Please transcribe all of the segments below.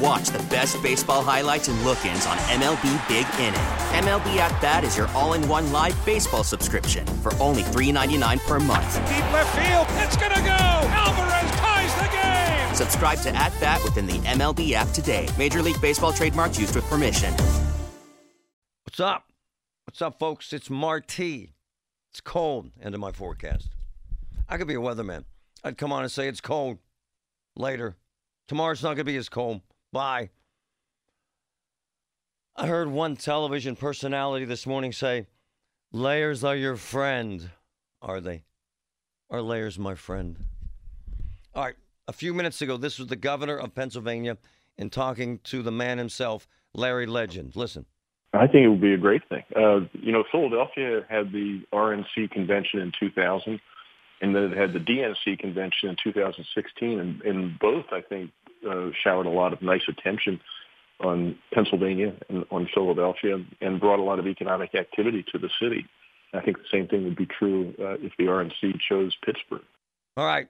And watch the best baseball highlights and look-ins on MLB Big Inning. MLB At Bat is your all-in-one live baseball subscription for only $3.99 per month. Deep left field, it's gonna go. Alvarez ties the game. Subscribe to At Bat within the MLB app today. Major League Baseball trademarks used with permission. What's up? What's up, folks? It's Marty. It's cold. End of my forecast. I could be a weatherman. I'd come on and say it's cold. Later. Tomorrow's not going to be as cold. Bye. I heard one television personality this morning say, Layers are your friend. Are they? Are layers my friend? All right. A few minutes ago, this was the governor of Pennsylvania in talking to the man himself, Larry Legend. Listen. I think it would be a great thing. Uh, you know, Philadelphia had the RNC convention in 2000, and then it had the DNC convention in 2016, and, and both, I think, uh, showered a lot of nice attention on Pennsylvania and on Philadelphia, and brought a lot of economic activity to the city. I think the same thing would be true uh, if the RNC chose Pittsburgh. All right.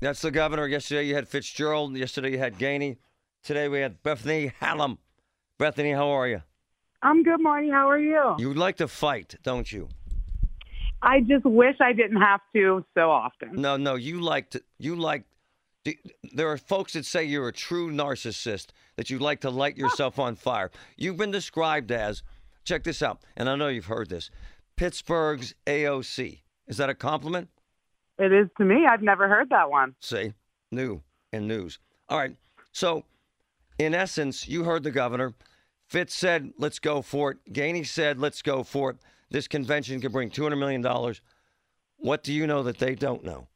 That's the governor. Yesterday you had Fitzgerald. Yesterday you had Gainey. Today we had Bethany Hallam. Bethany, how are you? I'm good, Marty. How are you? You would like to fight, don't you? I just wish I didn't have to so often. No, no, you like to. You like. There are folks that say you're a true narcissist, that you like to light yourself on fire. You've been described as, check this out, and I know you've heard this, Pittsburgh's AOC. Is that a compliment? It is to me. I've never heard that one. See, new and news. All right. So, in essence, you heard the governor. Fitz said, let's go for it. Gainey said, let's go for it. This convention can bring $200 million. What do you know that they don't know?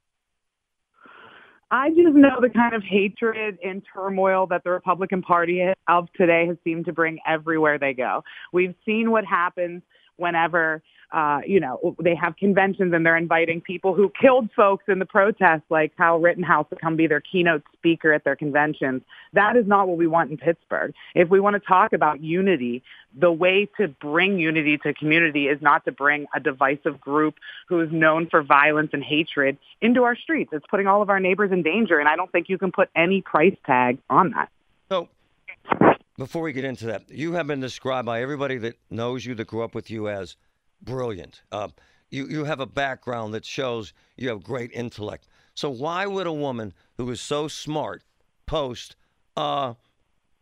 I just know the kind of hatred and turmoil that the Republican Party of today has seemed to bring everywhere they go. We've seen what happens whenever uh, you know, they have conventions and they're inviting people who killed folks in the protests, like Kyle Rittenhouse, to come be their keynote speaker at their conventions. That is not what we want in Pittsburgh. If we want to talk about unity, the way to bring unity to community is not to bring a divisive group who is known for violence and hatred into our streets. It's putting all of our neighbors in danger, and I don't think you can put any price tag on that. Before we get into that, you have been described by everybody that knows you, that grew up with you, as brilliant. Uh, you, you have a background that shows you have great intellect. So why would a woman who is so smart post uh,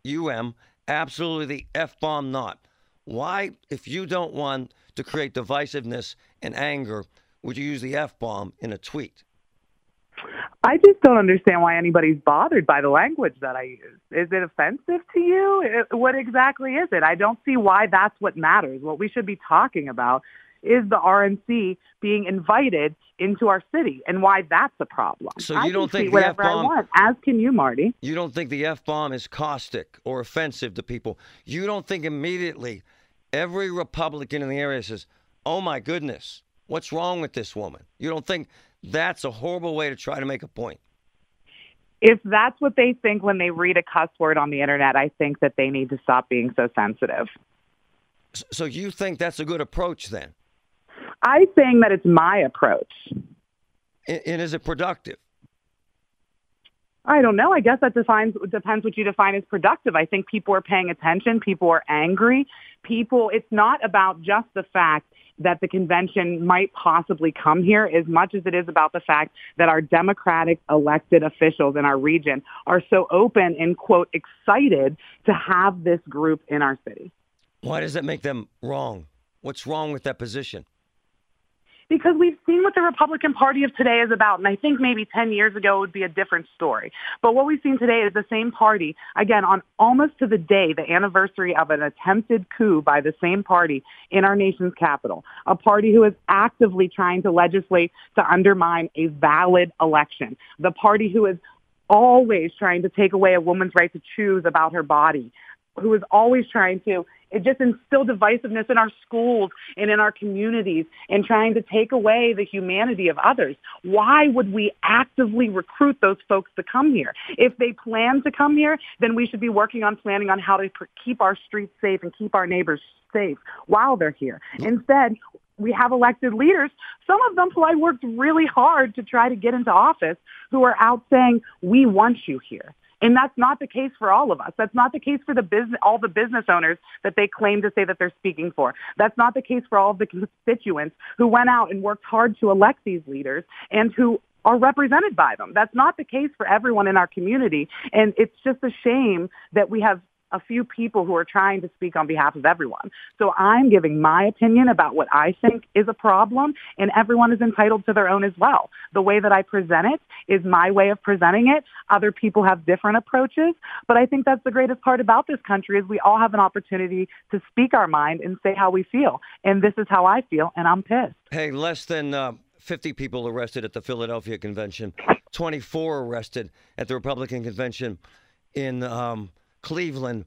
UM absolutely the F bomb not? Why, if you don't want to create divisiveness and anger, would you use the F bomb in a tweet? I just don't understand why anybody's bothered by the language that I use. Is it offensive to you? What exactly is it? I don't see why that's what matters. What we should be talking about is the RNC being invited into our city and why that's a problem. So you I don't think the I F-bomb, want, as can you, Marty. You don't think the F bomb is caustic or offensive to people. You don't think immediately every Republican in the area says, oh my goodness, what's wrong with this woman? You don't think that's a horrible way to try to make a point. If that's what they think when they read a cuss word on the internet, I think that they need to stop being so sensitive. So you think that's a good approach then? I'm saying that it's my approach. And, and is it productive? I don't know. I guess that defines depends what you define as productive. I think people are paying attention. People are angry. People. It's not about just the fact that the convention might possibly come here as much as it is about the fact that our democratic elected officials in our region are so open and quote excited to have this group in our city. Why does that make them wrong? What's wrong with that position? Because we've seen what the Republican Party of today is about. And I think maybe 10 years ago it would be a different story. But what we've seen today is the same party, again, on almost to the day, the anniversary of an attempted coup by the same party in our nation's capital, a party who is actively trying to legislate to undermine a valid election, the party who is always trying to take away a woman's right to choose about her body, who is always trying to it just instill divisiveness in our schools and in our communities and trying to take away the humanity of others. Why would we actively recruit those folks to come here? If they plan to come here, then we should be working on planning on how to keep our streets safe and keep our neighbors safe while they're here. Instead, we have elected leaders, some of them who I worked really hard to try to get into office, who are out saying, we want you here. And that's not the case for all of us. That's not the case for the business, all the business owners that they claim to say that they're speaking for. That's not the case for all of the constituents who went out and worked hard to elect these leaders and who are represented by them. That's not the case for everyone in our community. And it's just a shame that we have a few people who are trying to speak on behalf of everyone. So I'm giving my opinion about what I think is a problem, and everyone is entitled to their own as well. The way that I present it is my way of presenting it. Other people have different approaches, but I think that's the greatest part about this country is we all have an opportunity to speak our mind and say how we feel. And this is how I feel, and I'm pissed. Hey, less than uh, 50 people arrested at the Philadelphia convention, 24 arrested at the Republican convention in um, Cleveland,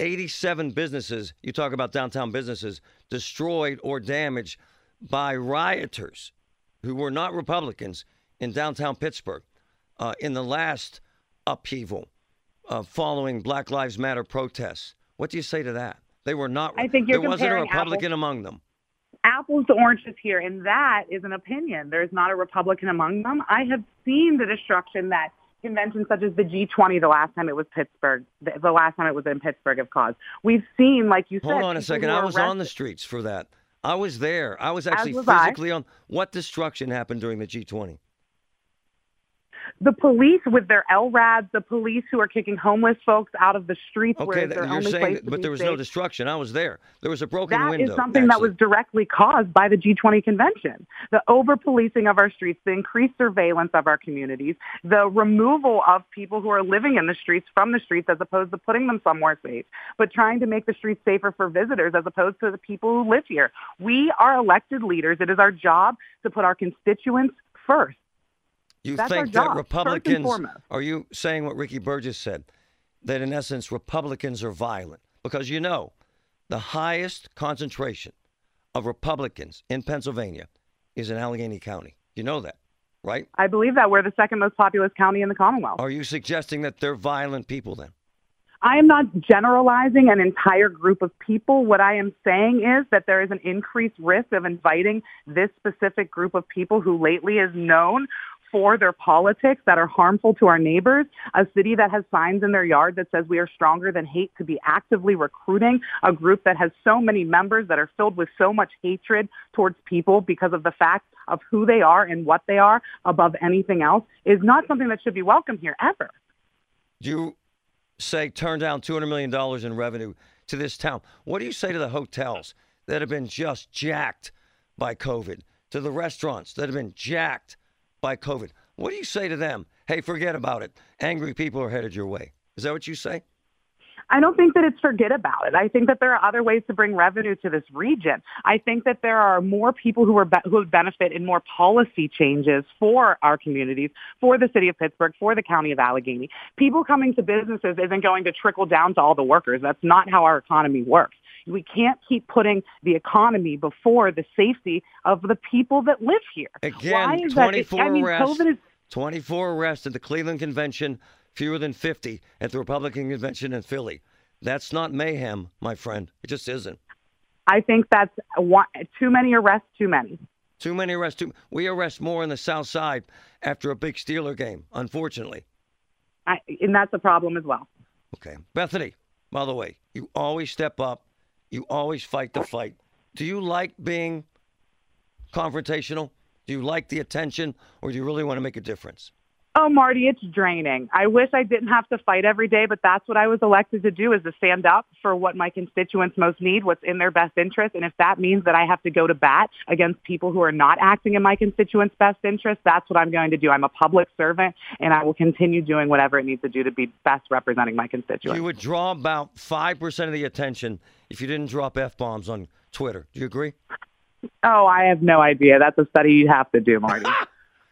87 businesses, you talk about downtown businesses, destroyed or damaged by rioters who were not Republicans in downtown Pittsburgh uh, in the last upheaval uh, following Black Lives Matter protests. What do you say to that? They were not. I think you're there wasn't a Republican apples, among them. Apples to oranges here, and that is an opinion. There's not a Republican among them. I have seen the destruction that conventions such as the G20 the last time it was Pittsburgh, the, the last time it was in Pittsburgh of caused. We've seen, like you said. Hold on a second. I was arrested. on the streets for that. I was there. I was actually was physically on. What destruction happened during the G20? The police with their LRADs, the police who are kicking homeless folks out of the streets Okay, where that- their you're saying, that, but there was safe. no destruction. I was there. There was a broken That window. That is something that was directly caused by the G20 convention. The over policing of our streets, the increased surveillance of our communities, the removal of people who are living in the streets from the streets as opposed to putting them somewhere safe, but trying to make the streets safer for visitors as opposed to the people who live here. We are elected leaders. It is our job to put our constituents first. You That's think job, that and Republicans are you saying what Ricky Burgess said? That in essence Republicans are violent because you know the highest concentration of Republicans in Pennsylvania is in Allegheny County. You know that, right? I believe that we're the second most populous county in the Commonwealth. Are you suggesting that they're violent people then? I am not generalizing an entire group of people. What I am saying is that there is an increased risk of inviting this specific group of people who lately is known for their politics that are harmful to our neighbors, a city that has signs in their yard that says we are stronger than hate to be actively recruiting a group that has so many members that are filled with so much hatred towards people because of the fact of who they are and what they are above anything else is not something that should be welcome here ever. You say turn down $200 million in revenue to this town? What do you say to the hotels that have been just jacked by COVID, to the restaurants that have been jacked by COVID? What do you say to them? Hey, forget about it. Angry people are headed your way. Is that what you say? I don't think that it's forget about it. I think that there are other ways to bring revenue to this region. I think that there are more people who are be- who would benefit in more policy changes for our communities, for the city of Pittsburgh, for the county of Allegheny. People coming to businesses isn't going to trickle down to all the workers. That's not how our economy works. We can't keep putting the economy before the safety of the people that live here. Again, Why is that? 24 I mean, arrests. Is 24 arrests at the Cleveland Convention, fewer than 50 at the Republican Convention in Philly. That's not mayhem, my friend. It just isn't. I think that's one, too many arrests, too many. Too many arrests. Too, we arrest more on the South Side after a big Steeler game, unfortunately. I, and that's a problem as well. Okay. Bethany, by the way, you always step up. You always fight the fight. Do you like being confrontational? Do you like the attention, or do you really want to make a difference? Oh, Marty, it's draining. I wish I didn't have to fight every day, but that's what I was elected to do is to stand up for what my constituents most need, what's in their best interest. And if that means that I have to go to bat against people who are not acting in my constituents' best interest, that's what I'm going to do. I'm a public servant and I will continue doing whatever it needs to do to be best representing my constituents. You would draw about 5% of the attention if you didn't drop F-bombs on Twitter. Do you agree? Oh, I have no idea. That's a study you'd have to do, Marty.